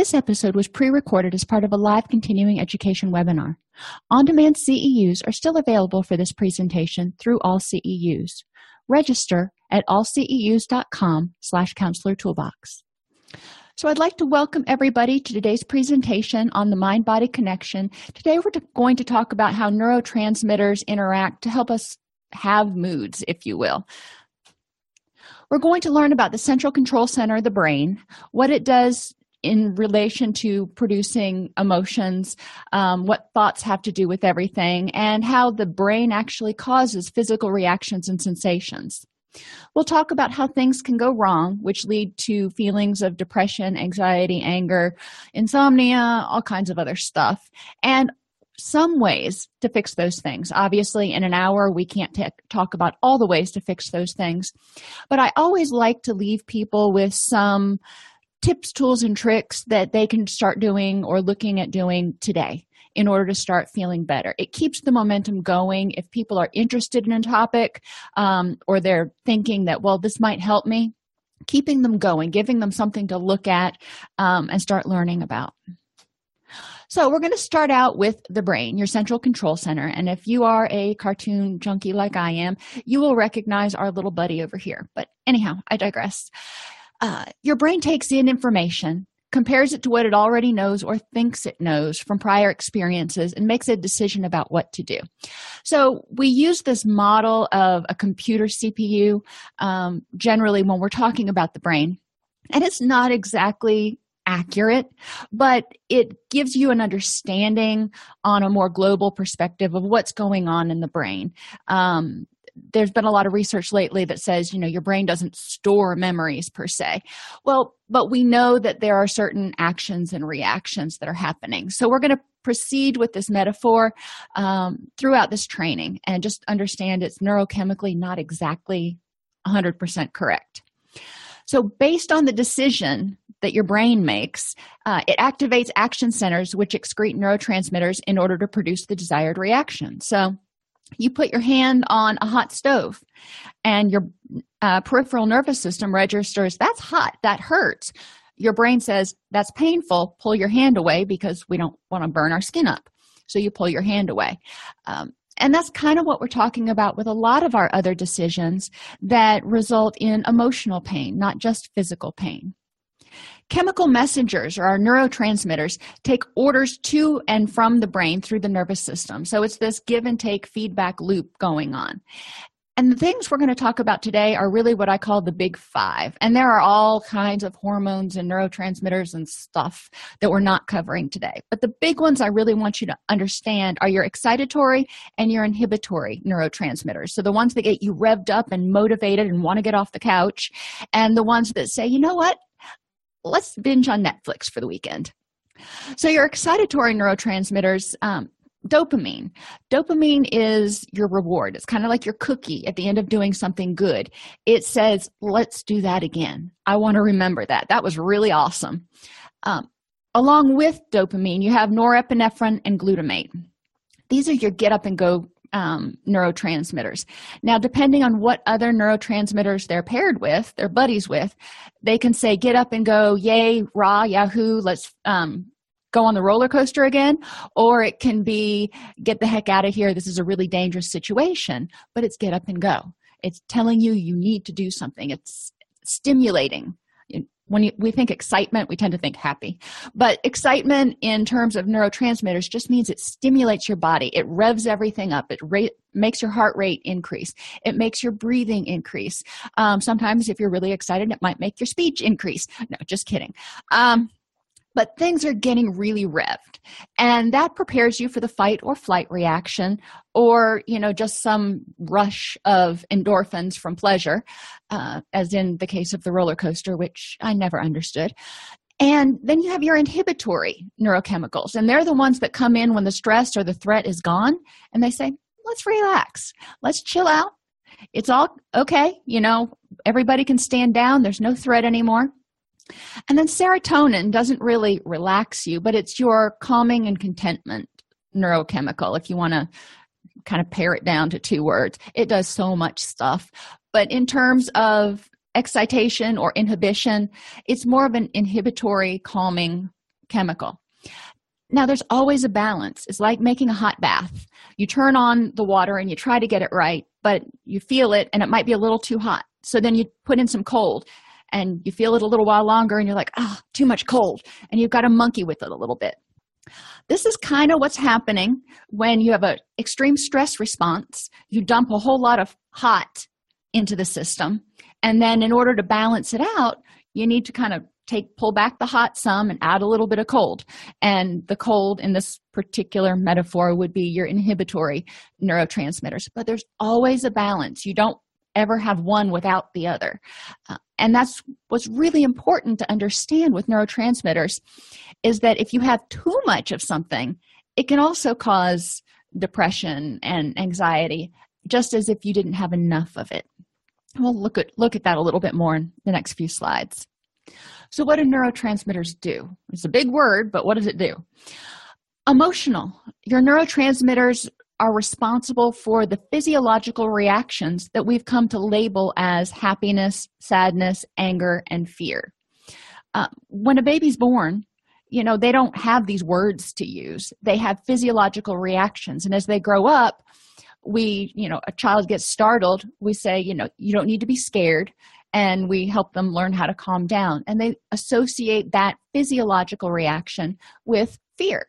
This episode was pre recorded as part of a live continuing education webinar. On demand CEUs are still available for this presentation through AllCEUs. Register at allceus.com slash counselor toolbox. So, I'd like to welcome everybody to today's presentation on the mind body connection. Today, we're going to talk about how neurotransmitters interact to help us have moods, if you will. We're going to learn about the central control center of the brain, what it does in relation to producing emotions, um, what thoughts have to do with everything, and how the brain actually causes physical reactions and sensations. We'll talk about how things can go wrong, which lead to feelings of depression, anxiety, anger, insomnia, all kinds of other stuff, and some ways to fix those things. Obviously, in an hour, we can't t- talk about all the ways to fix those things, but I always like to leave people with some tips, tools, and tricks that they can start doing or looking at doing today in order to start feeling better. It keeps the momentum going. If people are interested in a topic um, or they're thinking that, well, this might help me, keeping them going, giving them something to look at um, and start learning about. So, we're going to start out with the brain, your central control center. And if you are a cartoon junkie like I am, you will recognize our little buddy over here. But anyhow, I digress uh, your brain takes in information compares it to what it already knows or thinks it knows from prior experiences and makes a decision about what to do so we use this model of a computer cpu um, generally when we're talking about the brain and it's not exactly accurate, but it gives you an understanding on a more global perspective of what's going on in the brain. Um, there's been a lot of research lately that says you know your brain doesn't store memories per se. Well but we know that there are certain actions and reactions that are happening. So we're going to proceed with this metaphor um, throughout this training and just understand it's neurochemically not exactly 100% correct. So based on the decision that your brain makes uh, it activates action centers which excrete neurotransmitters in order to produce the desired reaction. So you put your hand on a hot stove and your uh, peripheral nervous system registers that's hot that hurts. Your brain says that's painful pull your hand away because we don't want to burn our skin up. So you pull your hand away. Um, and that's kind of what we're talking about with a lot of our other decisions that result in emotional pain not just physical pain Chemical messengers or our neurotransmitters take orders to and from the brain through the nervous system. So it's this give and take feedback loop going on. And the things we're going to talk about today are really what I call the big five. And there are all kinds of hormones and neurotransmitters and stuff that we're not covering today. But the big ones I really want you to understand are your excitatory and your inhibitory neurotransmitters. So the ones that get you revved up and motivated and want to get off the couch, and the ones that say, you know what, let's binge on Netflix for the weekend. So, your excitatory neurotransmitters, um, dopamine. Dopamine is your reward. It's kind of like your cookie at the end of doing something good. It says, let's do that again. I want to remember that. That was really awesome. Um, along with dopamine, you have norepinephrine and glutamate. These are your get up and go um, neurotransmitters. Now, depending on what other neurotransmitters they're paired with, they're buddies with, they can say, get up and go, yay, rah, yahoo, let's um, go on the roller coaster again. Or it can be, get the heck out of here, this is a really dangerous situation, but it's get up and go. it's telling you you need to do something it's stimulating when you, we think excitement we tend to think happy. But excitement in terms of neurotransmitters just means it stimulates your body. It revs everything up. It ra- makes your heart rate increase. It makes your breathing increase. Um, sometimes if you're really excited it might make your speech increase. No just kidding. Um, but things are getting really revved. And that prepares you for the fight or flight reaction or you know just some rush of endorphins from pleasure uh, as in the case of the roller coaster which i never understood. And then you have your inhibitory neurochemicals and they're the ones that come in when the stress or the threat is gone and they say let's relax. Let's chill out. It's all okay. You know everybody can stand down. There's no threat anymore and then serotonin doesn't really relax you, but it's your calming and contentment neurochemical, if you want to kind of pare it down to two words. It does so much stuff. But in terms of excitation or inhibition, it's more of an inhibitory, calming chemical. Now, there's always a balance. It's like making a hot bath. You turn on the water and you try to get it right, but you feel it and it might be a little too hot. So then you put in some cold and you feel it a little while longer and you're like, ah, oh, too much cold. And you've got to monkey with it a little bit. This is kind of what's happening when you have an extreme stress response. You dump a whole lot of hot into the system. And then, in order to balance it out, you need to kind of take pull back the hot some and add a little bit of cold and the cold in this particular metaphor would be your inhibitory neurotransmitters but there's always a balance you don't ever have one without the other. Uh, and that's what's really important to understand with neurotransmitters is that if you have too much of something it can also cause depression and anxiety just as if you didn't have enough of it. We'll look at look at that a little bit more in the next few slides. So what do neurotransmitters do? It's a big word but what does it do? Emotional. Your neurotransmitters are responsible for the physiological reactions that we've come to label as happiness, sadness, anger, and fear. Uh, when a baby's born, you know, they don't have these words to use. They have physiological reactions. And as they grow up, we, you know, a child gets startled, we say, you know, you don't need to be scared. And we help them learn how to calm down. And they associate that physiological reaction with fear.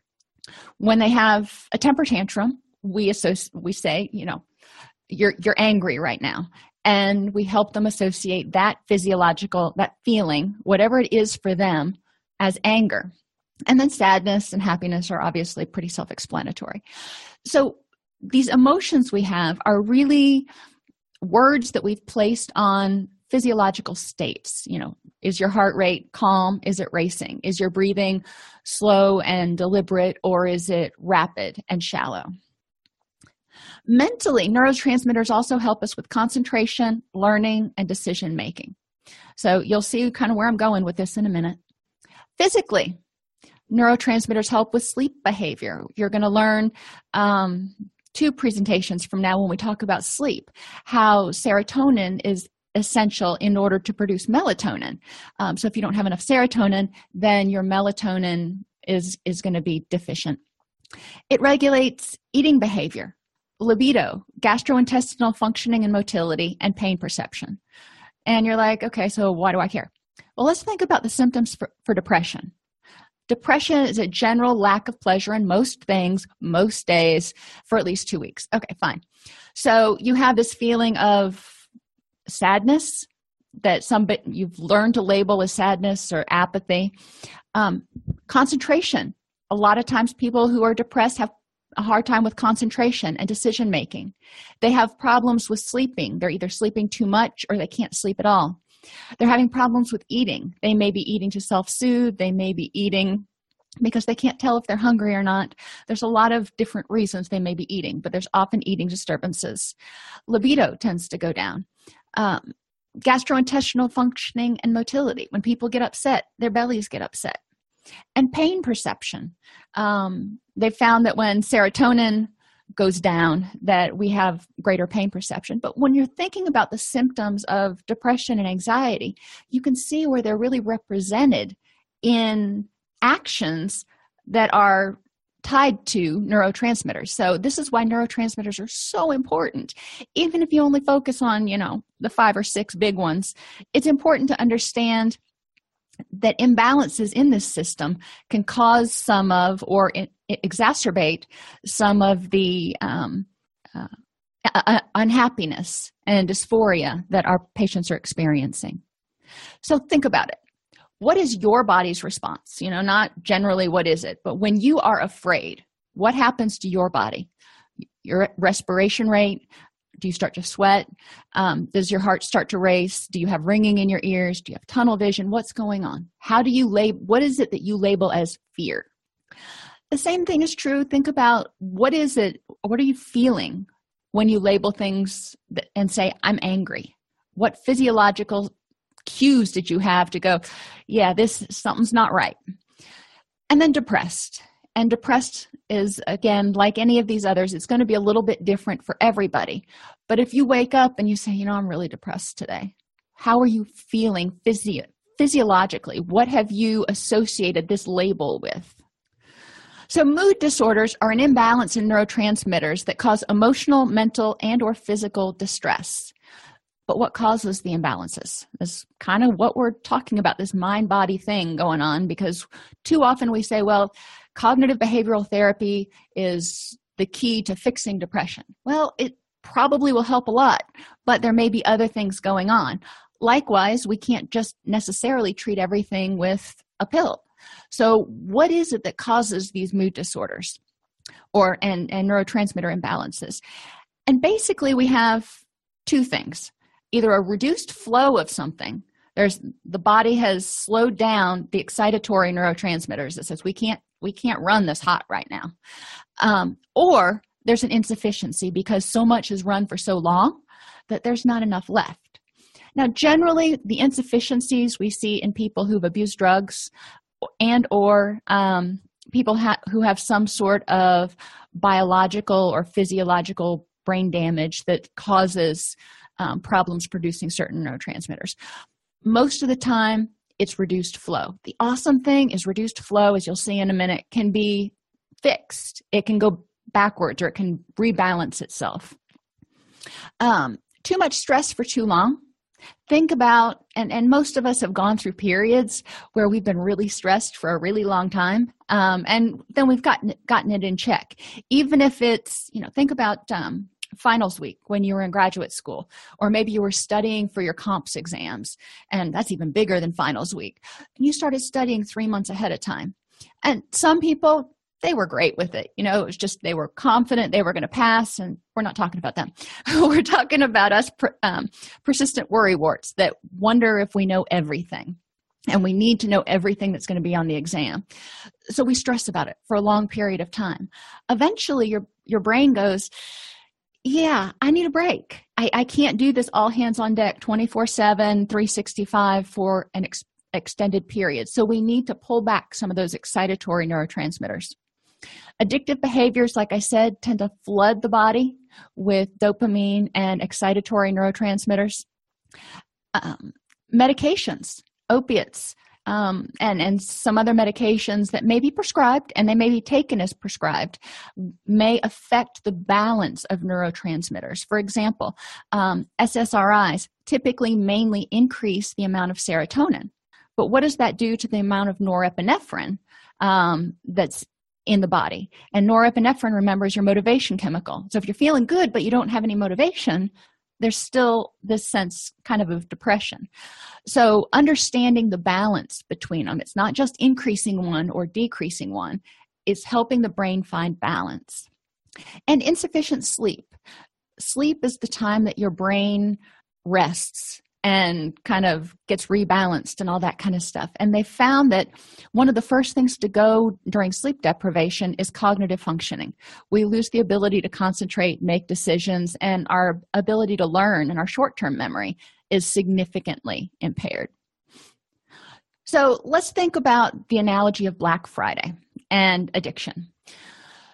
When they have a temper tantrum, we associate we say you know you're you're angry right now. And we help them associate that physiological that feeling whatever it is for them as anger. And then sadness and happiness are obviously pretty self-explanatory. So these emotions we have are really words that we've placed on physiological states. You know is your heart rate calm? Is it racing? Is your breathing slow and deliberate or is it rapid and shallow Mentally, neurotransmitters also help us with concentration, learning, and decision making. So you'll see kind of where I'm going with this in a minute. Physically, neurotransmitters help with sleep behavior. You're going to learn um, two presentations from now when we talk about sleep how serotonin is essential in order to produce melatonin. Um, so if you don't have enough serotonin, then your melatonin is is going to be deficient. It regulates eating behavior libido, gastrointestinal functioning and motility, and pain perception. And you're like, okay, so why do I care? Well, let's think about the symptoms for, for depression. Depression is a general lack of pleasure in most things, most days, for at least two weeks. Okay, fine. So you have this feeling of sadness that some bit you've learned to label as sadness or apathy. Um, concentration. A lot of times, people who are depressed have a hard time with concentration and decision making. They have problems with sleeping. They're either sleeping too much or they can't sleep at all. They're having problems with eating. They may be eating to self soothe, they may be eating because they can't tell if they're hungry or not. There's a lot of different reasons they may be eating, but there's often eating disturbances. Libido tends to go down. Um, gastrointestinal functioning and motility. When people get upset, their bellies get upset and pain perception um, they found that when serotonin goes down that we have greater pain perception but when you're thinking about the symptoms of depression and anxiety you can see where they're really represented in actions that are tied to neurotransmitters. So this is why neurotransmitters are so important. Even if you only focus on, you know, the five or six big ones, it's important to understand that imbalances in this system can cause some of or exacerbate some of the um, uh, uh, unhappiness and dysphoria that our patients are experiencing. So think about it. What is your body's response? You know, not generally what is it, but when you are afraid, what happens to your body? Your respiration rate, do you start to sweat? Um, does your heart start to race? Do you have ringing in your ears? Do you have tunnel vision? What's going on? How do you label what is it that you label as fear? The same thing is true. Think about what is it what are you feeling when you label things and say i'm angry. What physiological cues did you have to go yeah this something's not right. And then depressed and depressed is again like any of these others it's going to be a little bit different for everybody. But if you wake up and you say you know i'm really depressed today. How are you feeling physio- physiologically? What have you associated this label with? So mood disorders are an imbalance in neurotransmitters that cause emotional mental and or physical distress. But what causes the imbalances? Is kind of what we're talking about this mind body thing going on because too often we say well cognitive behavioral therapy is the key to fixing depression. Well, it probably will help a lot, but there may be other things going on. Likewise, we can't just necessarily treat everything with a pill. So, what is it that causes these mood disorders or and, and neurotransmitter imbalances? And basically, we have two things either a reduced flow of something there's the body has slowed down the excitatory neurotransmitters it says we can't we can't run this hot right now. Um, or there's an insufficiency because so much is run for so long that there's not enough left. Now generally the insufficiencies we see in people who've abused drugs and or um, people ha- who have some sort of biological or physiological brain damage that causes um, problems producing certain neurotransmitters. Most of the time it's reduced flow. The awesome thing is reduced flow as you'll see in a minute can be fixed. It can go backwards or it can rebalance itself. Um, too much stress for too long. Think about and and most of us have gone through periods where we've been really stressed for a really long time um, and then we've gotten gotten it in check. Even if it's you know think about um, finals week when you were in graduate school or maybe you were studying for your comps exams and that's even bigger than finals week. You started studying three months ahead of time. And some people they were great with it. You know it was just they were confident they were going to pass and we're not talking about them. We're talking about us um, persistent worry warts that wonder if we know everything and we need to know everything that's going to be on the exam. So we stress about it for a long period of time. Eventually your your brain goes yeah i need a break. I, I can't do this all hands on deck 24 7 365 for an ex- extended period. So we need to pull back some of those excitatory neurotransmitters. Addictive behaviors like i said tend to flood the body with dopamine and excitatory neurotransmitters. Um, medications opiates um, and and some other medications that may be prescribed and they may be taken as prescribed may affect the balance of neurotransmitters. For example um, ssris typically mainly increase the amount of serotonin. But what does that do to the amount of norepinephrine um, that's in the body? And norepinephrine remember is your motivation chemical. So if you're feeling good but you don't have any motivation there's still this sense kind of of depression. So understanding the balance between them it's not just increasing one or decreasing one it's helping the brain find balance. And insufficient sleep. Sleep is the time that your brain rests and kind of gets rebalanced and all that kind of stuff. And they found that one of the first things to go during sleep deprivation is cognitive functioning. We lose the ability to concentrate, make decisions, and our ability to learn and our short term memory is significantly impaired. So let's think about the analogy of Black Friday and addiction.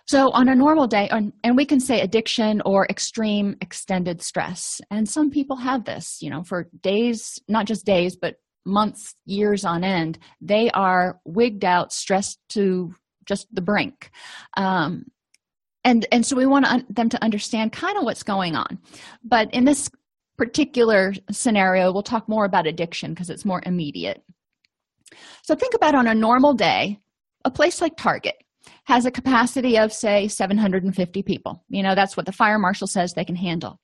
So, on a normal day, and we can say addiction or extreme extended stress. And some people have this, you know, for days, not just days, but months, years on end. They are wigged out, stressed to just the brink um, and and so we want un- them to understand kind of what's going on but in this particular scenario we'll talk more about addiction because it's more immediate so think about on a normal day a place like target has a capacity of say 750 people. You know that's what the fire marshal says they can handle.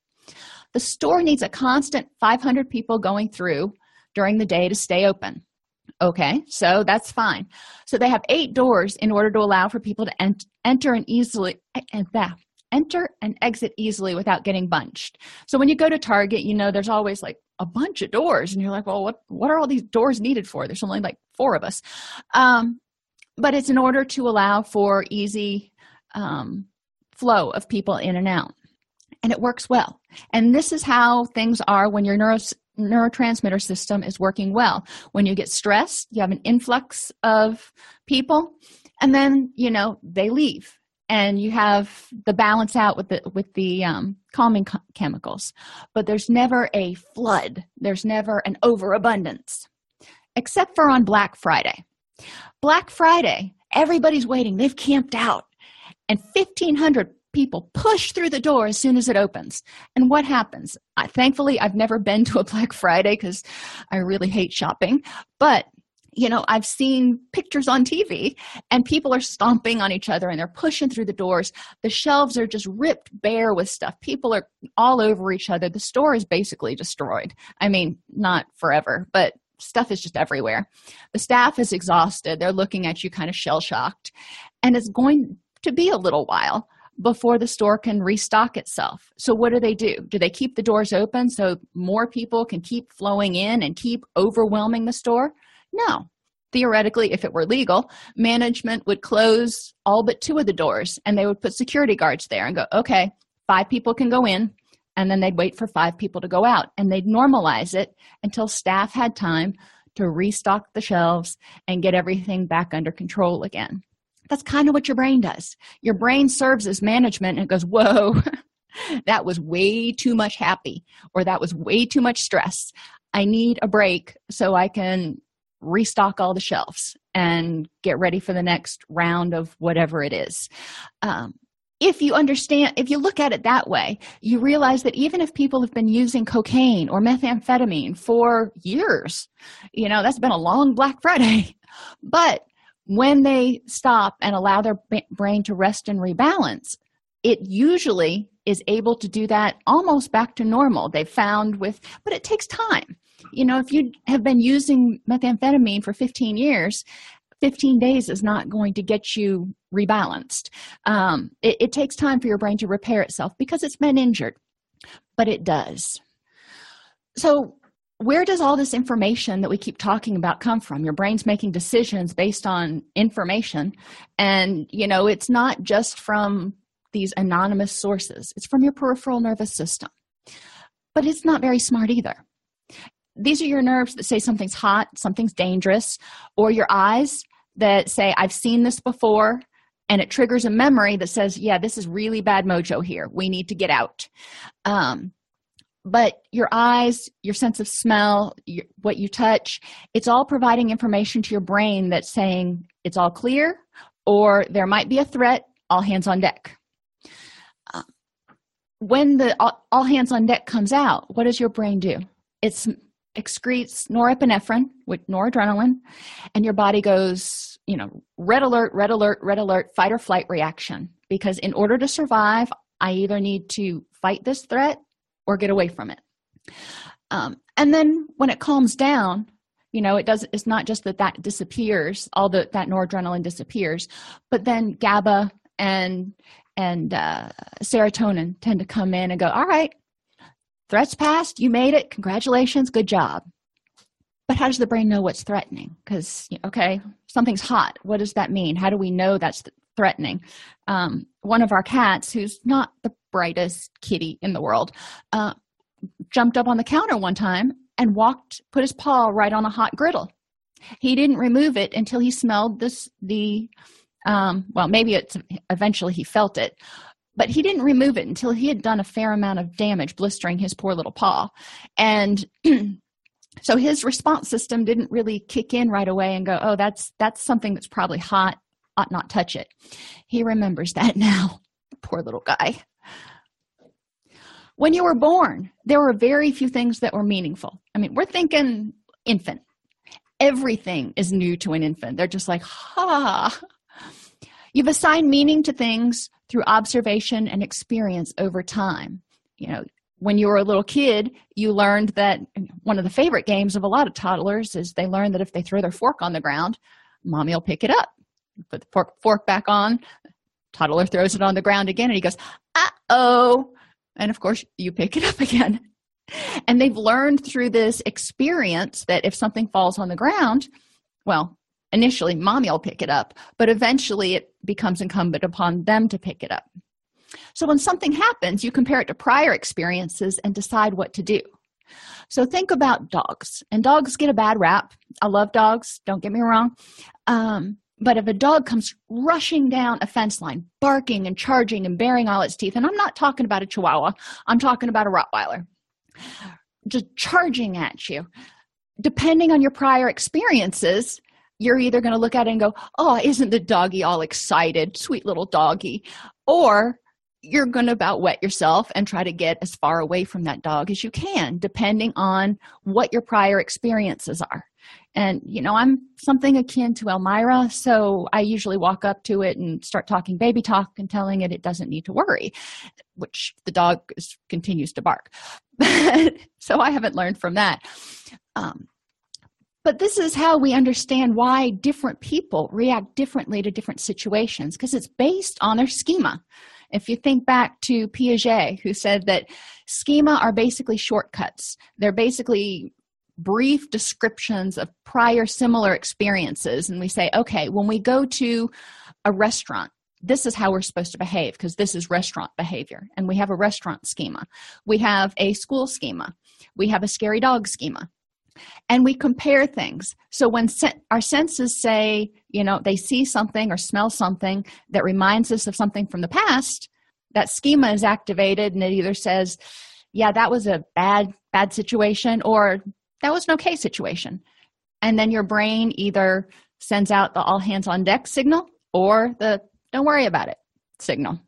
The store needs a constant 500 people going through during the day to stay open. Okay so that's fine. So they have eight doors in order to allow for people to ent- enter and easily and enter and exit easily without getting bunched. So when you go to target you know there's always like a bunch of doors and you're like well what what are all these doors needed for? There's only like four of us. Um, but it's in order to allow for easy um, flow of people in and out. And it works well. And this is how things are when your neuro, neurotransmitter system is working well. When you get stressed you have an influx of people and then you know they leave. And you have the balance out with the with the um, calming co- chemicals. But there's never a flood. There's never an overabundance except for on black friday black friday everybody's waiting. They've camped out. And 1500 people push through the door as soon as it opens. And what happens? I, thankfully i've never been to a black friday because i really hate shopping. But you know i've seen pictures on tv and people are stomping on each other and they're pushing through the doors. The shelves are just ripped bare with stuff. People are all over each other. The store is basically destroyed. I mean not forever but stuff is just everywhere the staff is exhausted they're looking at you kind of shell shocked and it's going to be a little while before the store can restock itself. So, what do they do? Do they keep the doors open so more people can keep flowing in and keep overwhelming the store? No. Theoretically, if it were legal, management would close all but two of the doors and they would put security guards there and go, okay, five people can go in, and then they'd wait for five people to go out. And they'd normalize it until staff had time to restock the shelves and get everything back under control again. That's kind of what your brain does. Your brain serves as management and it goes whoa that was way too much happy or that was way too much stress. I need a break so i can restock all the shelves and get ready for the next round of whatever it is. Um, if you understand if you look at it that way you realize that even if people have been using cocaine or methamphetamine for years you know that's been a long black friday but when they stop and allow their brain to rest and rebalance, it usually is able to do that almost back to normal. They found with, but it takes time. You know, if you have been using methamphetamine for 15 years, 15 days is not going to get you rebalanced. Um, it, it takes time for your brain to repair itself because it's been injured, but it does. So, where does all this information that we keep talking about come from your brain's making decisions based on information and you know it's not just from these anonymous sources it's from your peripheral nervous system but it's not very smart either these are your nerves that say something's hot something's dangerous or your eyes that say i've seen this before and it triggers a memory that says yeah this is really bad mojo here. We need to get out. Um, but your eyes your sense of smell your, what you touch it's all providing information to your brain that's saying it's all clear or there might be a threat all hands on deck. Uh, when the all, all hands on deck comes out what does your brain do? It excretes norepinephrine with noradrenaline and your body goes you know red alert red alert red alert fight or flight reaction. Because in order to survive i either need to fight this threat or get away from it. Um, and then when it calms down you know it does it's not just that that disappears all the that noradrenaline disappears but then gaba and and uh, serotonin tend to come in and go all right threats passed. You made it. Congratulations. Good job. But how does the brain know what's threatening? Because okay something's hot. What does that mean? How do we know that's threatening? Um, one of our cats who's not the brightest kitty in the world, uh, jumped up on the counter one time and walked, put his paw right on a hot griddle. He didn't remove it until he smelled this, the, um, well, maybe it's eventually he felt it, but he didn't remove it until he had done a fair amount of damage, blistering his poor little paw. And so his response system didn't really kick in right away and go, oh, that's that's something that's probably hot ought not touch it. He remembers that now. Poor little guy. When you were born, there were very few things that were meaningful. I mean, we're thinking infant. Everything is new to an infant. They're just like, ha. You've assigned meaning to things through observation and experience over time. You know, when you were a little kid, you learned that one of the favorite games of a lot of toddlers is they learn that if they throw their fork on the ground, mommy will pick it up. Put the fork, fork back on, toddler throws it on the ground again, and he goes, uh oh. And of course, you pick it up again. And they've learned through this experience that if something falls on the ground, well, initially mommy will pick it up, but eventually it becomes incumbent upon them to pick it up. So when something happens, you compare it to prior experiences and decide what to do. So think about dogs, and dogs get a bad rap. I love dogs, don't get me wrong. Um, but if a dog comes rushing down a fence line, barking and charging and baring all its teeth, and I'm not talking about a chihuahua, I'm talking about a Rottweiler, just charging at you, depending on your prior experiences, you're either going to look at it and go, Oh, isn't the doggy all excited? Sweet little doggy. Or you're going to about wet yourself and try to get as far away from that dog as you can, depending on what your prior experiences are. And, you know, I'm something akin to Elmyra, so I usually walk up to it and start talking baby talk and telling it it doesn't need to worry, which the dog is, continues to bark. so I haven't learned from that. Um, but this is how we understand why different people react differently to different situations because it's based on their schema. If you think back to Piaget, who said that schema are basically shortcuts, they're basically brief descriptions of prior similar experiences. And we say, okay, when we go to a restaurant, this is how we're supposed to behave because this is restaurant behavior. And we have a restaurant schema. We have a school schema. We have a scary dog schema. And we compare things. So when our senses say, you know, they see something or smell something that reminds us of something from the past, that schema is activated and it either says, yeah, that was a bad, bad situation or that was an okay situation. And then your brain either sends out the all hands on deck signal or the don't worry about it signal.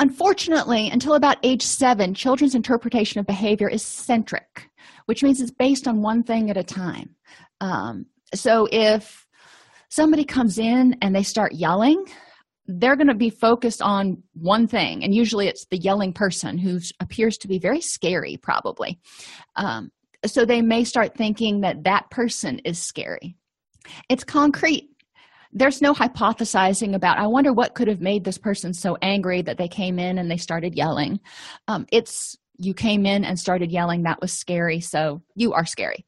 Unfortunately, until about age seven, children's interpretation of behavior is centric, which means it's based on one thing at a time. Um, so if somebody comes in and they start yelling, they're going to be focused on one thing, and usually it's the yelling person who appears to be very scary, probably. Um, so they may start thinking that that person is scary. It's concrete there's no hypothesizing about i wonder what could have made this person so angry that they came in and they started yelling um, it's you came in and started yelling that was scary so you are scary.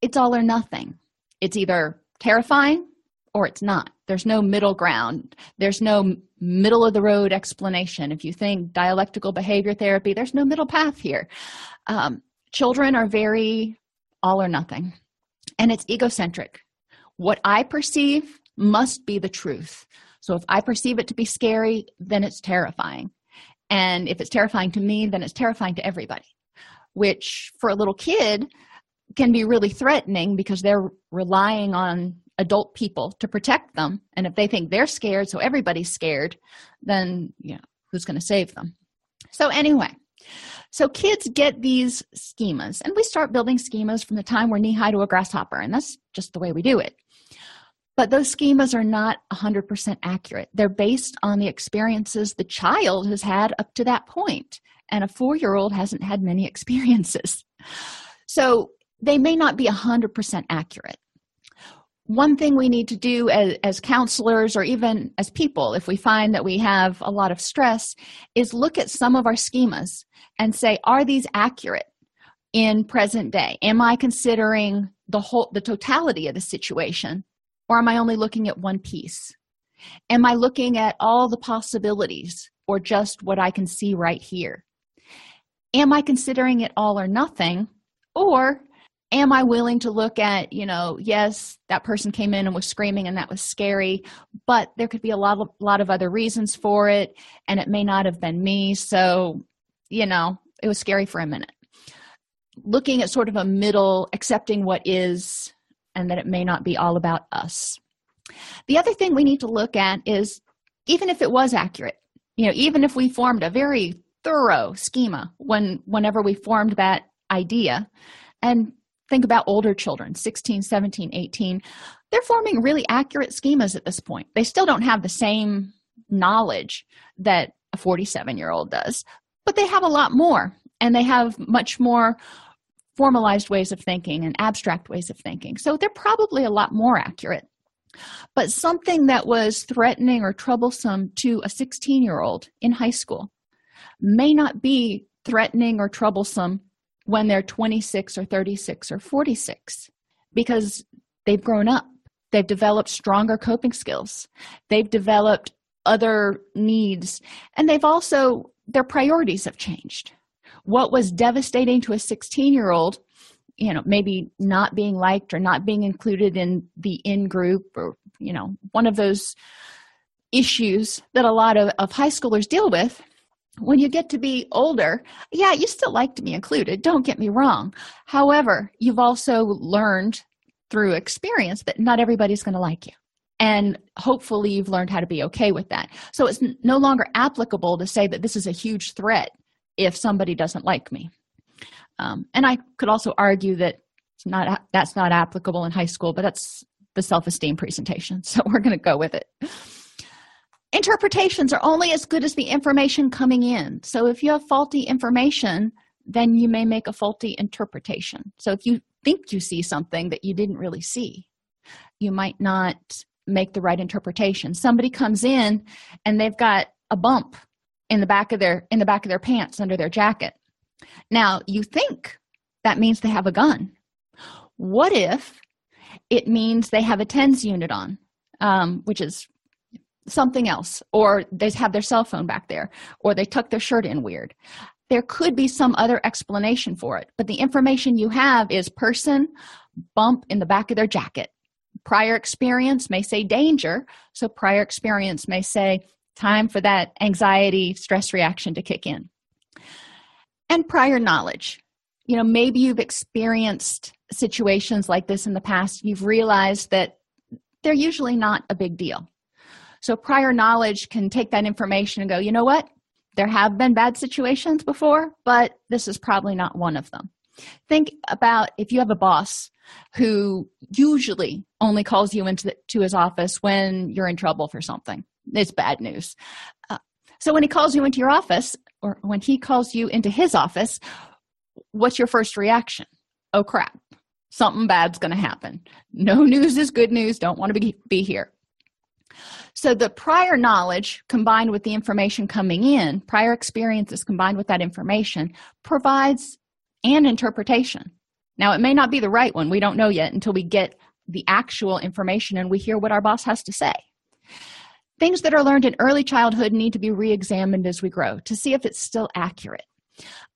It's all or nothing. It's either terrifying or it's not. There's no middle ground. There's no middle of the road explanation. If you think dialectical behavior therapy there's no middle path here. Um, children are very all or nothing and it's egocentric. What i perceive must be the truth. So if I perceive it to be scary, then it's terrifying. And if it's terrifying to me, then it's terrifying to everybody, which for a little kid can be really threatening because they're relying on adult people to protect them. And if they think they're scared, so everybody's scared, then, you know, who's going to save them? So, anyway, so kids get these schemas, and we start building schemas from the time we're knee high to a grasshopper, and that's just the way we do it. But those schemas are not 100% accurate. They're based on the experiences the child has had up to that point, and a four year old hasn't had many experiences. So they may not be 100% accurate. One thing we need to do as, as, counselors or even as people, if we find that we have a lot of stress, is look at some of our schemas and say, are these accurate in present day? Am I considering the whole the totality of the situation or am I only looking at one piece? Am I looking at all the possibilities or just what I can see right here? Am I considering it all or nothing? Or am I willing to look at, you know, yes, that person came in and was screaming and that was scary, but there could be a lot of, lot of other reasons for it and it may not have been me. So, you know, it was scary for a minute. Looking at sort of a middle, accepting what is and that it may not be all about us. The other thing we need to look at is even if it was accurate, you know, even if we formed a very thorough schema when whenever we formed that idea and think about older children 16 17 18 they're forming really accurate schemas at this point they still don't have the same knowledge that a 47 year old does but they have a lot more and they have much more formalized ways of thinking and abstract ways of thinking. So they're probably a lot more accurate. But something that was threatening or troublesome to a 16 year old in high school may not be threatening or troublesome when they're 26 or 36 or 46 because they've grown up. They've developed stronger coping skills. They've developed other needs. And they've also their priorities have changed what was devastating to a 16 year old you know maybe not being liked or not being included in the in group or you know one of those issues that a lot of, of high schoolers deal with when you get to be older yeah you still like to be included don't get me wrong. However you've also learned through experience that not everybody's going to like you and hopefully you've learned how to be okay with that. So it's no longer applicable to say that this is a huge threat if somebody doesn't like me. Um, and i could also argue that it's not that's not applicable in high school but that's the self-esteem presentation so we're going to go with it. Interpretations are only as good as the information coming in. So if you have faulty information then you may make a faulty interpretation. So if you think you see something that you didn't really see you might not make the right interpretation. Somebody comes in and they've got a bump in the back of their in the back of their pants under their jacket. Now you think that means they have a gun. What if it means they have a tens unit on um, which is something else or they have their cell phone back there or they tuck their shirt in weird? There could be some other explanation for it but the information you have is person bump in the back of their jacket. Prior experience may say danger so prior experience may say time for that anxiety stress reaction to kick in. And prior knowledge. You know maybe you've experienced situations like this in the past. You've realized that they're usually not a big deal. So prior knowledge can take that information and go you know what? There have been bad situations before but this is probably not one of them. Think about if you have a boss who usually only calls you into the, to his office when you're in trouble for something it's bad news. Uh, so when he calls you into your office or when he calls you into his office what's your first reaction? Oh crap. Something bad's going to happen. No news is good news. Don't want to be, be here. So the prior knowledge combined with the information coming in prior experiences combined with that information provides an interpretation. Now it may not be the right one. We don't know yet until we get the actual information and we hear what our boss has to say things that are learned in early childhood need to be re-examined as we grow to see if it's still accurate.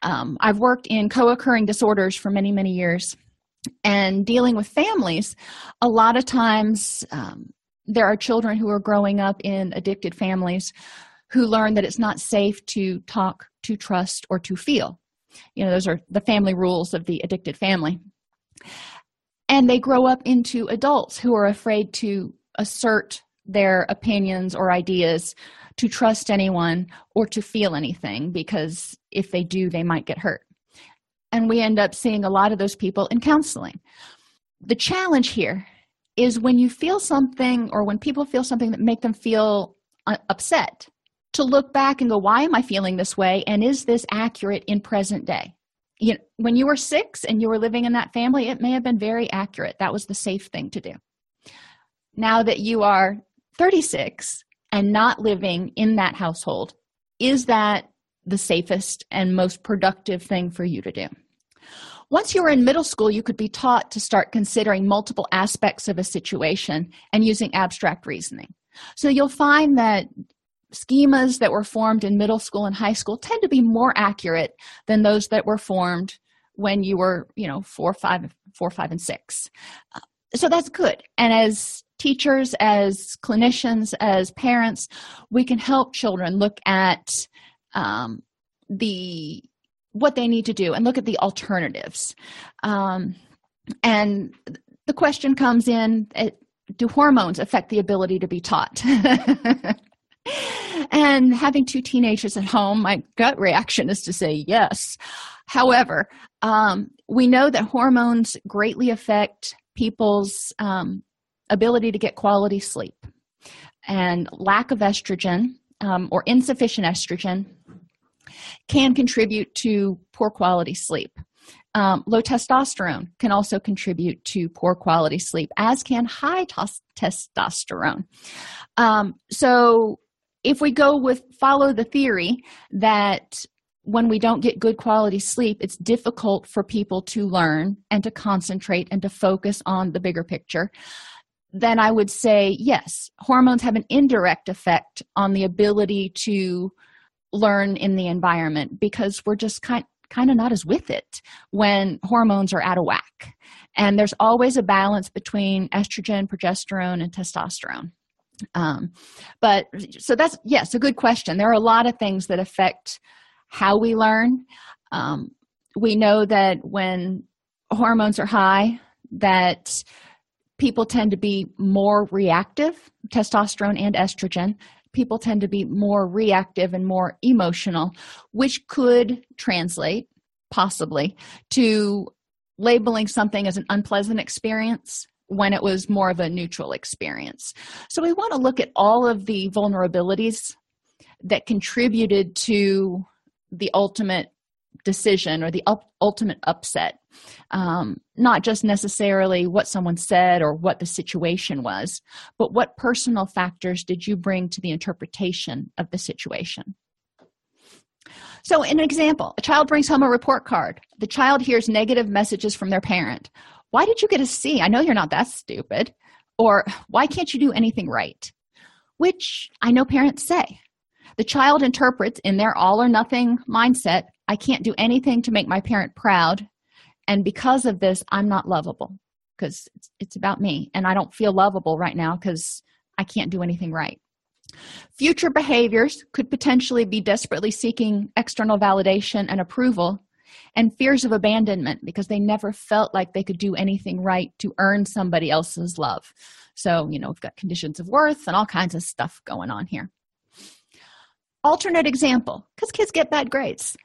Um, i've worked in co-occurring disorders for many many years and dealing with families a lot of times um, there are children who are growing up in addicted families who learn that it's not safe to talk to trust or to feel. You know those are the family rules of the addicted family. And they grow up into adults who are afraid to assert their opinions or ideas to trust anyone or to feel anything because if they do they might get hurt. And we end up seeing a lot of those people in counseling. The challenge here is when you feel something or when people feel something that make them feel uh, upset to look back and go why am i feeling this way? And is this accurate in present day? You know, when you were six and you were living in that family it may have been very accurate. That was the safe thing to do. Now that you are 36 and not living in that household is that the safest and most productive thing for you to do? Once you were in middle school you could be taught to start considering multiple aspects of a situation and using abstract reasoning. So you'll find that schemas that were formed in middle school and high school tend to be more accurate than those that were formed when you were you know four five four five and six. So that's good. And as teachers as clinicians as parents we can help children look at um, the what they need to do and look at the alternatives um, and the question comes in do hormones affect the ability to be taught? and having two teenagers at home, my gut reaction is to say yes. However, um, we know that hormones greatly affect people's um, ability to get quality sleep. And lack of estrogen um, or insufficient estrogen can contribute to poor quality sleep. Um, low testosterone can also contribute to poor quality sleep, as can high tos- testosterone. Um, so, if we go with follow the theory that when we don't get good quality sleep, it's difficult for people to learn and to concentrate and to focus on the bigger picture, then I would say yes, hormones have an indirect effect on the ability to learn in the environment because we're just kind kind of not as with it when hormones are out of whack. And there's always a balance between estrogen, progesterone, and testosterone. Um, but so that's yes, a good question. There are a lot of things that affect how we learn. Um, we know that when hormones are high, that people tend to be more reactive, testosterone and estrogen, people tend to be more reactive and more emotional, which could translate possibly to labeling something as an unpleasant experience when it was more of a neutral experience. So we want to look at all of the vulnerabilities that contributed to the ultimate decision or the up, ultimate upset. Um, not just necessarily what someone said or what the situation was but what personal factors did you bring to the interpretation of the situation? So in an example a child brings home a report card. The child hears negative messages from their parent. Why did you get a c? I know you're not that stupid. Or why can't you do anything right? Which i know parents say the child interprets in their all or nothing mindset I can't do anything to make my parent proud. And because of this, I'm not lovable because it's, about me. And I don't feel lovable right now because I can't do anything right. Future behaviors could potentially be desperately seeking external validation and approval, and fears of abandonment because they never felt like they could do anything right to earn somebody else's love. So, you know, we've got conditions of worth and all kinds of stuff going on here. Alternate example because kids get bad grades.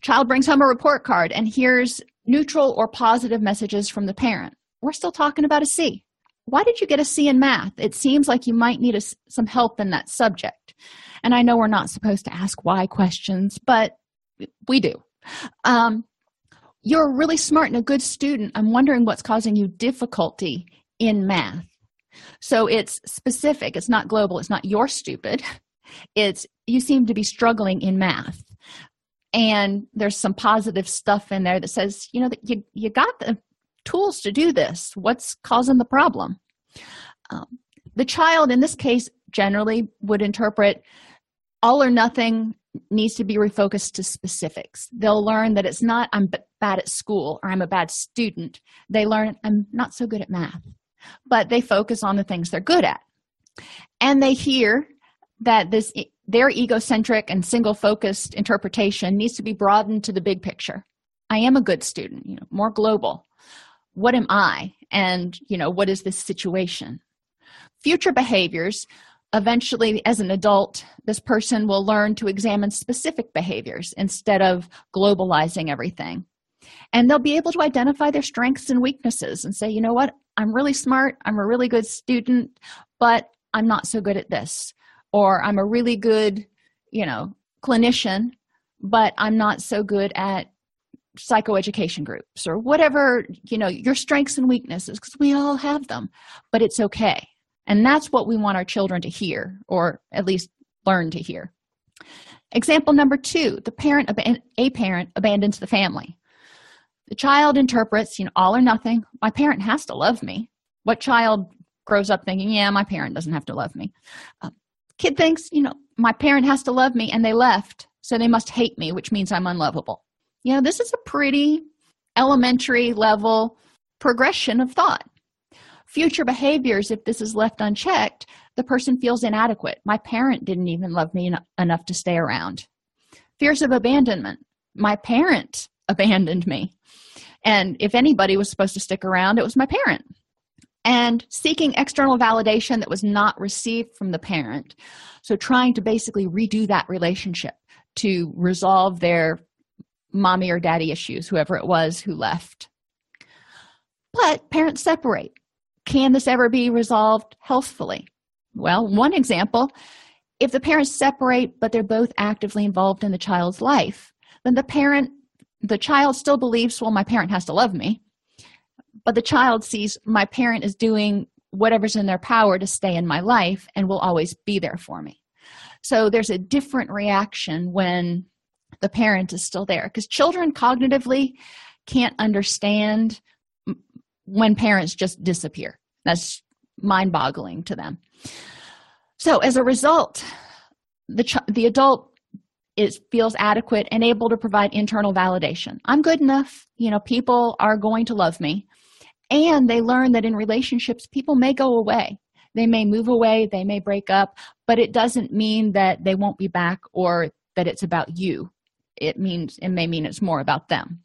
Child brings home a report card and hears neutral or positive messages from the parent. We're still talking about a C. Why did you get a C in math? It seems like you might need a, some help in that subject. And I know we're not supposed to ask why questions, but we do. Um, you're really smart and a good student. I'm wondering what's causing you difficulty in math. So it's specific, it's not global, it's not you're stupid. It's you seem to be struggling in math. And there's some positive stuff in there that says you know that you, you got the tools to do this. What's causing the problem? Um, the child in this case generally would interpret all or nothing needs to be refocused to specifics. They'll learn that it's not i'm bad at school or i'm a bad student. They learn i'm not so good at math. But they focus on the things they're good at. And they hear that this their egocentric and single focused interpretation needs to be broadened to the big picture. I am a good student you know more global. What am i? And you know what is this situation? Future behaviors eventually as an adult this person will learn to examine specific behaviors instead of globalizing everything. And they'll be able to identify their strengths and weaknesses and say you know what? I'm really smart. I'm a really good student but i'm not so good at this or i'm a really good you know clinician but i'm not so good at psychoeducation groups or whatever you know your strengths and weaknesses because we all have them but it's okay. And that's what we want our children to hear or at least learn to hear. Example number two the parent a parent abandons the family. The child interprets you know all or nothing. My parent has to love me. What child grows up thinking yeah my parent doesn't have to love me? Uh, kid thinks you know my parent has to love me and they left so they must hate me which means i'm unlovable. You know this is a pretty elementary level progression of thought. Future behaviors if this is left unchecked the person feels inadequate. My parent didn't even love me en- enough to stay around. Fears of abandonment. My parent abandoned me. And if anybody was supposed to stick around it was my parent and seeking external validation that was not received from the parent. So, trying to basically redo that relationship to resolve their mommy or daddy issues, whoever it was who left. But parents separate. Can this ever be resolved healthfully? Well, one example if the parents separate but they're both actively involved in the child's life, then the parent, the child still believes, well, my parent has to love me. But the child sees my parent is doing whatever's in their power to stay in my life and will always be there for me. So there's a different reaction when the parent is still there because children cognitively can't understand when parents just disappear. That's mind boggling to them. So, as a result, the, ch- the adult is feels adequate and able to provide internal validation. I'm good enough. You know, people are going to love me. And they learn that in relationships, people may go away. They may move away, they may break up, but it doesn't mean that they won't be back or that it's about you. It means it may mean it's more about them.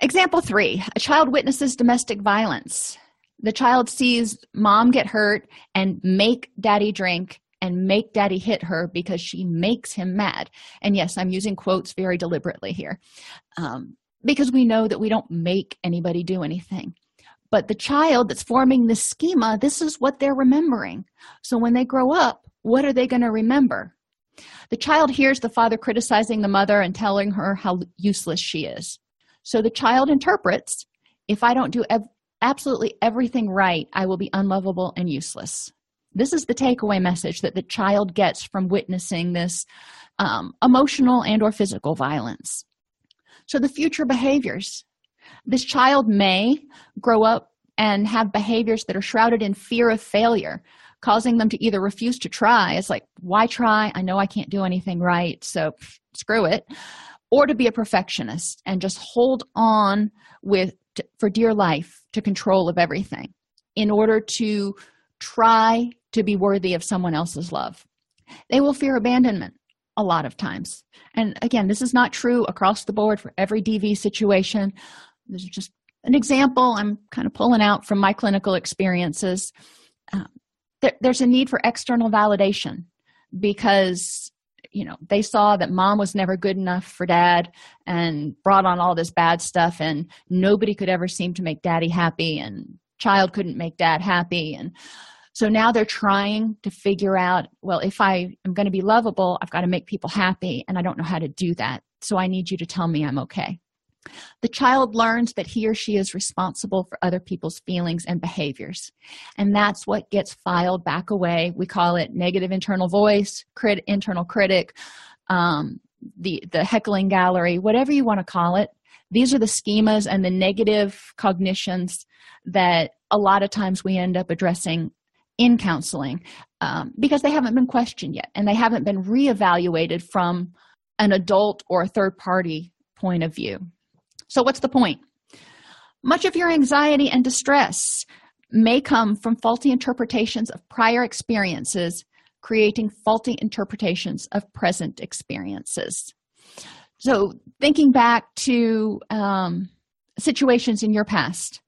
Example three a child witnesses domestic violence. The child sees mom get hurt and make daddy drink and make daddy hit her because she makes him mad. And yes, I'm using quotes very deliberately here um, because we know that we don't make anybody do anything. But the child that's forming this schema, this is what they're remembering. So when they grow up, what are they going to remember? The child hears the father criticizing the mother and telling her how useless she is. So the child interprets if I don't do ev- absolutely everything right, I will be unlovable and useless. This is the takeaway message that the child gets from witnessing this um, emotional and or physical violence. So the future behaviors. This child may grow up and have behaviors that are shrouded in fear of failure, causing them to either refuse to try. It's like, why try? I know I can't do anything right, so screw it or to be a perfectionist and just hold on with for dear life to control of everything in order to try to be worthy of someone else's love they will fear abandonment a lot of times. And again this is not true across the board for every dv situation. This is just an example i'm kind of pulling out from my clinical experiences. Um, there, there's a need for external validation because you know they saw that mom was never good enough for dad and brought on all this bad stuff and nobody could ever seem to make daddy happy and child couldn't make dad happy and so now they're trying to figure out well if i am going to be lovable i've got to make people happy and i don't know how to do that so i need you to tell me i'm okay the child learns that he or she is responsible for other people's feelings and behaviors. And that's what gets filed back away. We call it negative internal voice, crit, internal critic, um, the, the heckling gallery, whatever you want to call it. These are the schemas and the negative cognitions that a lot of times we end up addressing in counseling um, because they haven't been questioned yet and they haven't been reevaluated from an adult or a third party point of view. So, what's the point? Much of your anxiety and distress may come from faulty interpretations of prior experiences, creating faulty interpretations of present experiences. So, thinking back to um, situations in your past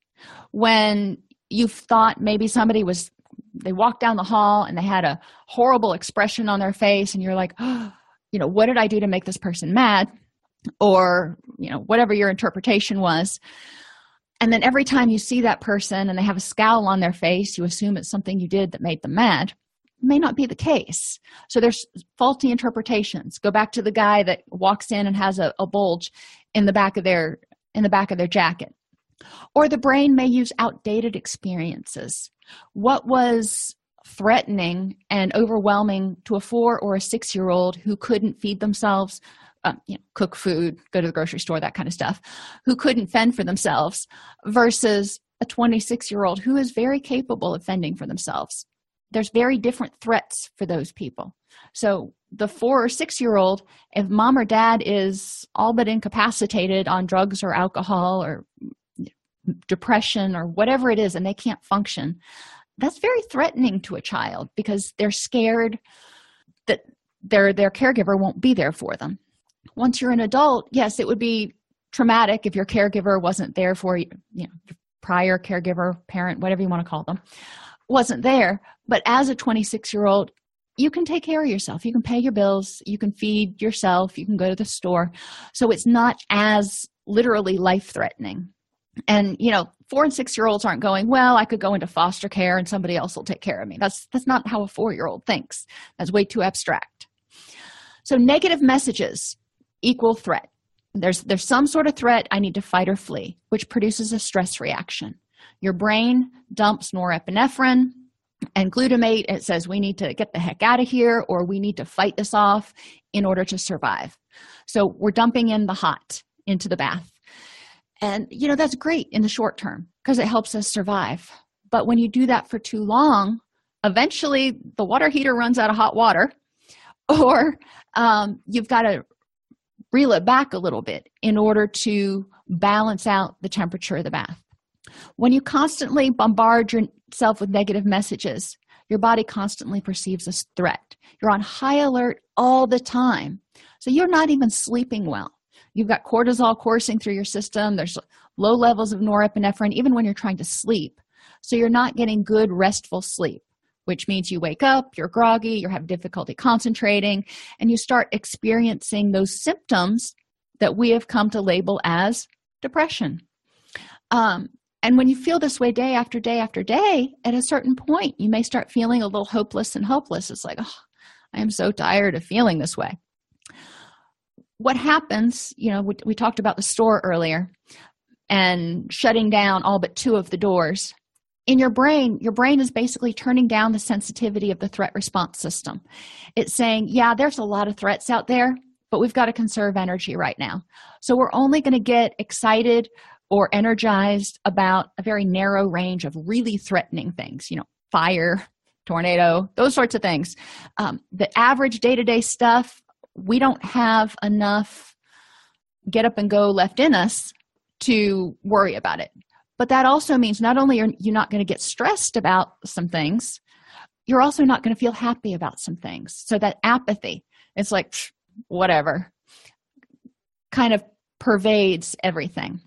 when you thought maybe somebody was, they walked down the hall and they had a horrible expression on their face, and you're like, oh, you know, what did I do to make this person mad? or you know whatever your interpretation was. And then every time you see that person and they have a scowl on their face you assume it's something you did that made them mad. It may not be the case. So there's faulty interpretations. Go back to the guy that walks in and has a, a bulge in the back of their in the back of their jacket or the brain may use outdated experiences what was threatening and overwhelming to a four or a six year old who couldn't feed themselves um, you know, cook food, go to the grocery store, that kind of stuff, who couldn't fend for themselves versus a 26 year old who is very capable of fending for themselves. There's very different threats for those people. So, the four or six year old, if mom or dad is all but incapacitated on drugs or alcohol or depression or whatever it is, and they can't function, that's very threatening to a child because they're scared that their their caregiver won't be there for them once you're an adult yes it would be traumatic if your caregiver wasn't there for you you know prior caregiver, parent, whatever you want to call them, wasn't there. But as a 26 year old, you can take care of yourself. You can pay your bills. You can feed yourself. You can go to the store. So it's not as literally life threatening. And, you know, four and six year olds aren't going, well, I could go into foster care and somebody else will take care of me. That's, that's not how a four year old thinks. That's way too abstract. So negative messages equal threat. There's, there's some sort of threat I need to fight or flee, which produces a stress reaction. Your brain dumps norepinephrine, and glutamate it says we need to get the heck out of here or we need to fight this off in order to survive so we're dumping in the hot into the bath and you know that's great in the short term because it helps us survive but when you do that for too long eventually the water heater runs out of hot water or um, you've got to reel it back a little bit in order to balance out the temperature of the bath when you constantly bombard yourself with negative messages, your body constantly perceives a threat. You're on high alert all the time. So you're not even sleeping well. You've got cortisol coursing through your system. There's low levels of norepinephrine, even when you're trying to sleep. So you're not getting good, restful sleep, which means you wake up, you're groggy, you have difficulty concentrating, and you start experiencing those symptoms that we have come to label as depression. Um, and when you feel this way day after day after day, at a certain point, you may start feeling a little hopeless and hopeless. It's like, oh, I am so tired of feeling this way. What happens, you know, we, we talked about the store earlier and shutting down all but two of the doors. In your brain, your brain is basically turning down the sensitivity of the threat response system. It's saying, yeah, there's a lot of threats out there, but we've got to conserve energy right now. So we're only going to get excited or energized about a very narrow range of really threatening things, you know, fire, tornado, those sorts of things. Um, the average day to day stuff, we don't have enough get up and go left in us to worry about it. But that also means not only are you not going to get stressed about some things, you're also not going to feel happy about some things. So that apathy, it's like, whatever, kind of pervades everything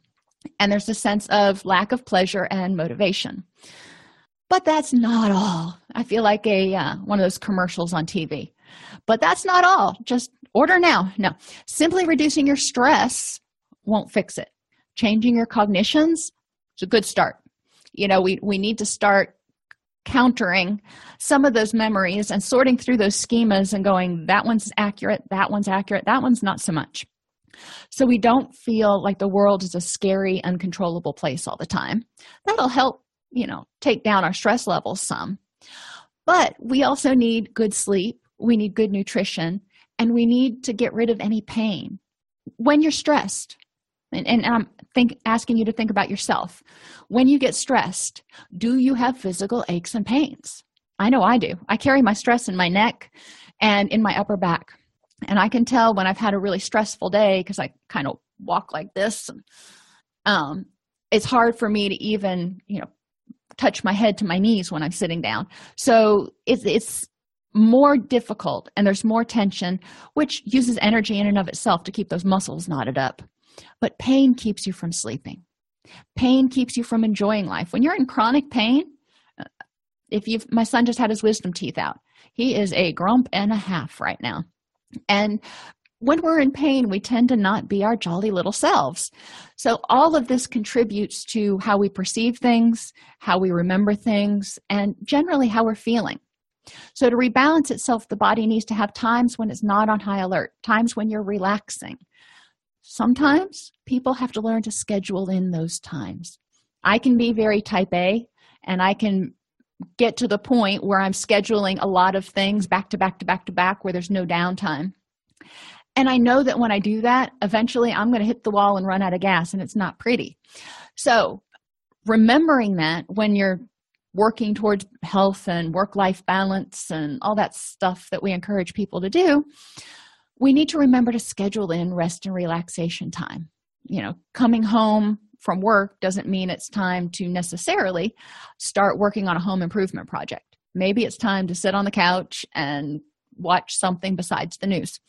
and there's a sense of lack of pleasure and motivation but that's not all i feel like a uh, one of those commercials on tv but that's not all. Just order now. No. Simply reducing your stress won't fix it. Changing your cognitions is a good start. You know we we need to start countering some of those memories and sorting through those schemas and going that one's accurate that one's accurate that one's not so much. So we don't feel like the world is a scary uncontrollable place all the time. That'll help you know take down our stress levels some. But we also need good sleep we need good nutrition and we need to get rid of any pain. When you're stressed and, and i'm think asking you to think about yourself when you get stressed do you have physical aches and pains? I know i do. I carry my stress in my neck and in my upper back. And i can tell when i've had a really stressful day because i kind of walk like this and, um, it's hard for me to even you know touch my head to my knees when i'm sitting down. So it's it's more difficult and there's more tension which uses energy in and of itself to keep those muscles knotted up. But pain keeps you from sleeping. Pain keeps you from enjoying life. When you're in chronic pain uh, if you've my son just had his wisdom teeth out. He is a grump and a half right now. And when we're in pain, we tend to not be our jolly little selves. So, all of this contributes to how we perceive things, how we remember things, and generally how we're feeling. So, to rebalance itself, the body needs to have times when it's not on high alert, times when you're relaxing. Sometimes people have to learn to schedule in those times. I can be very type A, and I can get to the point where I'm scheduling a lot of things back to back to back to back where there's no downtime. And I know that when I do that, eventually I'm going to hit the wall and run out of gas, and it's not pretty. So, remembering that when you're working towards health and work life balance and all that stuff that we encourage people to do, we need to remember to schedule in rest and relaxation time. You know, coming home from work doesn't mean it's time to necessarily start working on a home improvement project. Maybe it's time to sit on the couch and watch something besides the news.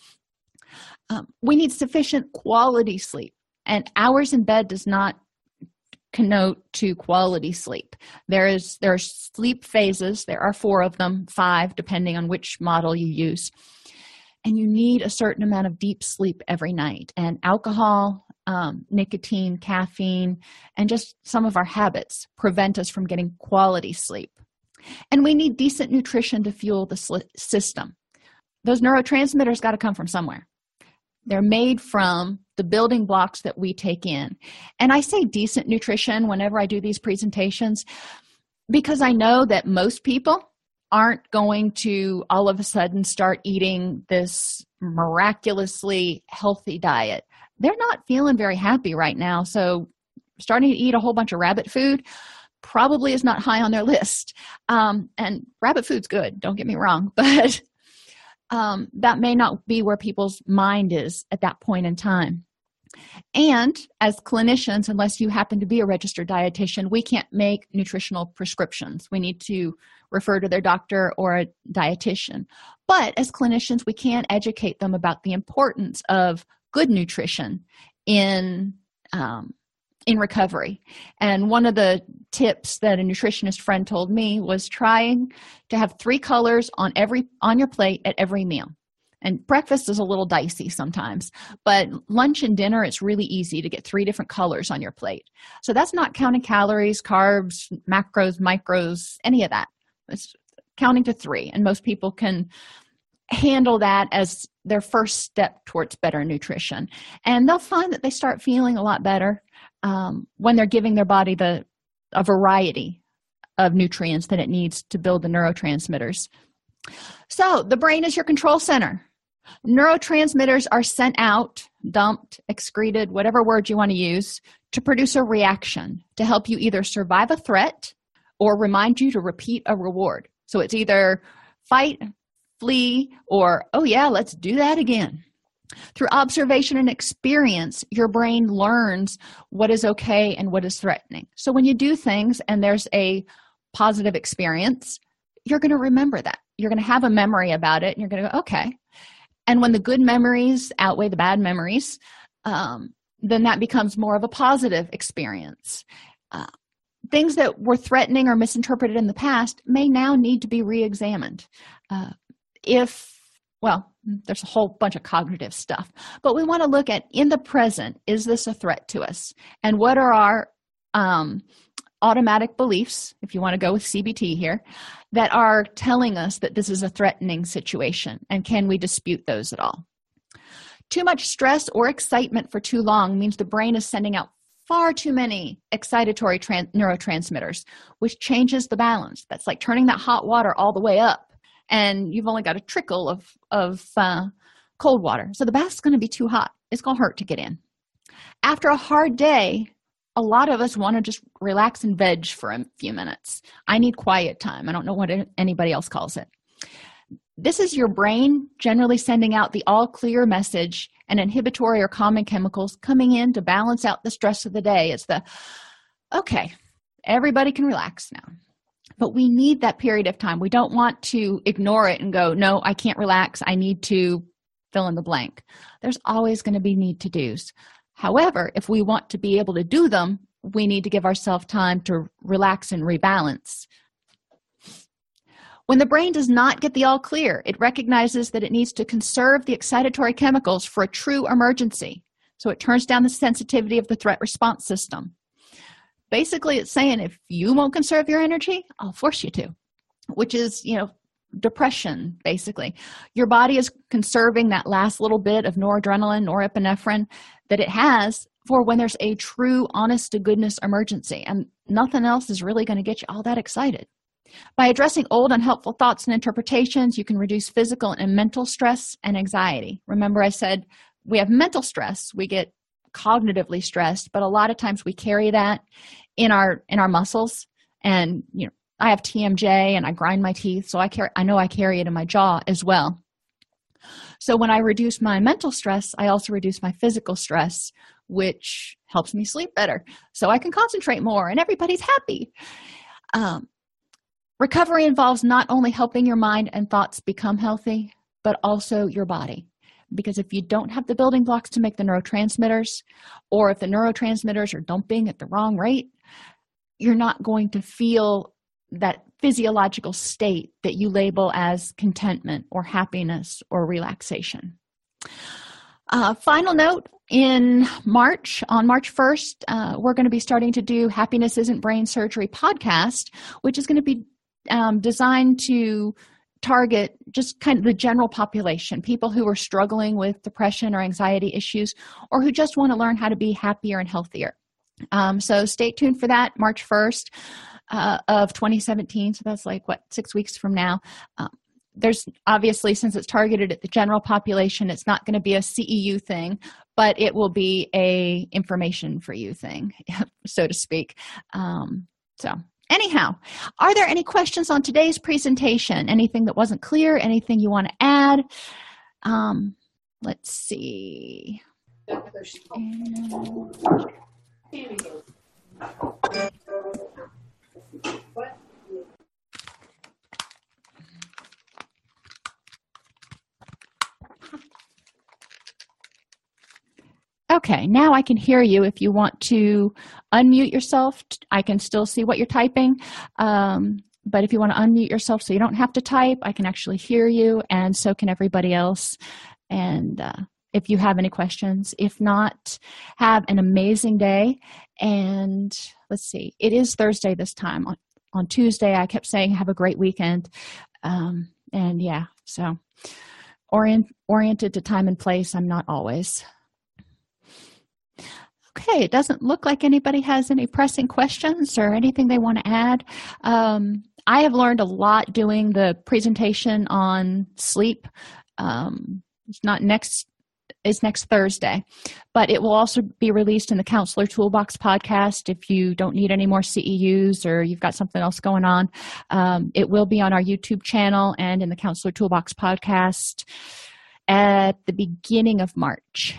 Um, we need sufficient quality sleep, and hours in bed does not connote to quality sleep. There is there are sleep phases. There are four of them, five depending on which model you use. And you need a certain amount of deep sleep every night. And alcohol, um, nicotine, caffeine, and just some of our habits prevent us from getting quality sleep. And we need decent nutrition to fuel the sl- system. Those neurotransmitters got to come from somewhere. They're made from the building blocks that we take in. And I say decent nutrition whenever I do these presentations because I know that most people aren't going to all of a sudden start eating this miraculously healthy diet. They're not feeling very happy right now. So, starting to eat a whole bunch of rabbit food probably is not high on their list. Um, and rabbit food's good, don't get me wrong, but um, that may not be where people's mind is at that point in time. And as clinicians, unless you happen to be a registered dietitian, we can't make nutritional prescriptions. We need to refer to their doctor or a dietitian. But as clinicians, we can educate them about the importance of good nutrition in um, in recovery. And one of the tips that a nutritionist friend told me was trying to have three colors on every on your plate at every meal. And breakfast is a little dicey sometimes, but lunch and dinner it's really easy to get three different colors on your plate. So that's not counting calories, carbs, macros, micros, any of that. It's counting to 3 and most people can handle that as their first step towards better nutrition. And they'll find that they start feeling a lot better um, when they're giving their body the a variety of nutrients that it needs to build the neurotransmitters. So, the brain is your control center. Neurotransmitters are sent out, dumped, excreted, whatever word you want to use, to produce a reaction to help you either survive a threat or remind you to repeat a reward. So, it's either fight, flee, or, oh, yeah, let's do that again. Through observation and experience, your brain learns what is okay and what is threatening. So when you do things and there's a positive experience, you're going to remember that. You're going to have a memory about it and you're going to go, okay. And when the good memories outweigh the bad memories, um, then that becomes more of a positive experience. Uh, things that were threatening or misinterpreted in the past may now need to be re examined. Uh, if well, there's a whole bunch of cognitive stuff, but we want to look at in the present, is this a threat to us? And what are our um, automatic beliefs, if you want to go with CBT here, that are telling us that this is a threatening situation? And can we dispute those at all? Too much stress or excitement for too long means the brain is sending out far too many excitatory neurotransmitters, which changes the balance. That's like turning that hot water all the way up and you've only got a trickle of of uh, cold water so the bath's going to be too hot it's going to hurt to get in after a hard day a lot of us want to just relax and veg for a few minutes i need quiet time i don't know what anybody else calls it this is your brain generally sending out the all clear message and inhibitory or calming chemicals coming in to balance out the stress of the day it's the okay everybody can relax now but we need that period of time. We don't want to ignore it and go, no, I can't relax. I need to fill in the blank. There's always going to be need to do's. However, if we want to be able to do them, we need to give ourselves time to relax and rebalance. When the brain does not get the all clear, it recognizes that it needs to conserve the excitatory chemicals for a true emergency. So it turns down the sensitivity of the threat response system basically it's saying if you won't conserve your energy i'll force you to which is you know depression basically. Your body is conserving that last little bit of noradrenaline norepinephrine that it has for when there's a true honest to goodness emergency and nothing else is really going to get you all that excited. By addressing old unhelpful thoughts and interpretations you can reduce physical and mental stress and anxiety. Remember i said we have mental stress we get cognitively stressed but a lot of times we carry that in our in our muscles and you know i have tmj and i grind my teeth so i carry i know i carry it in my jaw as well. So when i reduce my mental stress i also reduce my physical stress which helps me sleep better. So i can concentrate more and everybody's happy. Um, recovery involves not only helping your mind and thoughts become healthy but also your body. Because if you don't have the building blocks to make the neurotransmitters, or if the neurotransmitters are dumping at the wrong rate, you're not going to feel that physiological state that you label as contentment or happiness or relaxation. Uh, final note in March, on March 1st, uh, we're going to be starting to do Happiness Isn't Brain Surgery podcast, which is going to be um, designed to target just kind of the general population people who are struggling with depression or anxiety issues or who just want to learn how to be happier and healthier. Um, so stay tuned for that March 1st uh, of 2017. So that's like what, six weeks from now. Um, there's obviously since it's targeted at the general population it's not going to be a ceu thing but it will be a information for you thing so to speak. Um, so anyhow are there any questions on today's presentation? Anything that wasn't clear? Anything you want to add? Um, let's see Okay, now I can hear you. If you want to unmute yourself, I can still see what you're typing. Um, but if you want to unmute yourself so you don't have to type, I can actually hear you, and so can everybody else. And uh, if you have any questions, if not, have an amazing day. And let's see, it is Thursday this time. On, on Tuesday, I kept saying, have a great weekend. Um, and yeah, so orient, oriented to time and place, I'm not always. Okay, it doesn't look like anybody has any pressing questions or anything they want to add. Um, I have learned a lot doing the presentation on sleep. Um, it's not next is next Thursday, but it will also be released in the Counselor Toolbox podcast. If you don't need any more CEUs or you've got something else going on, um, it will be on our YouTube channel and in the Counselor Toolbox podcast at the beginning of March.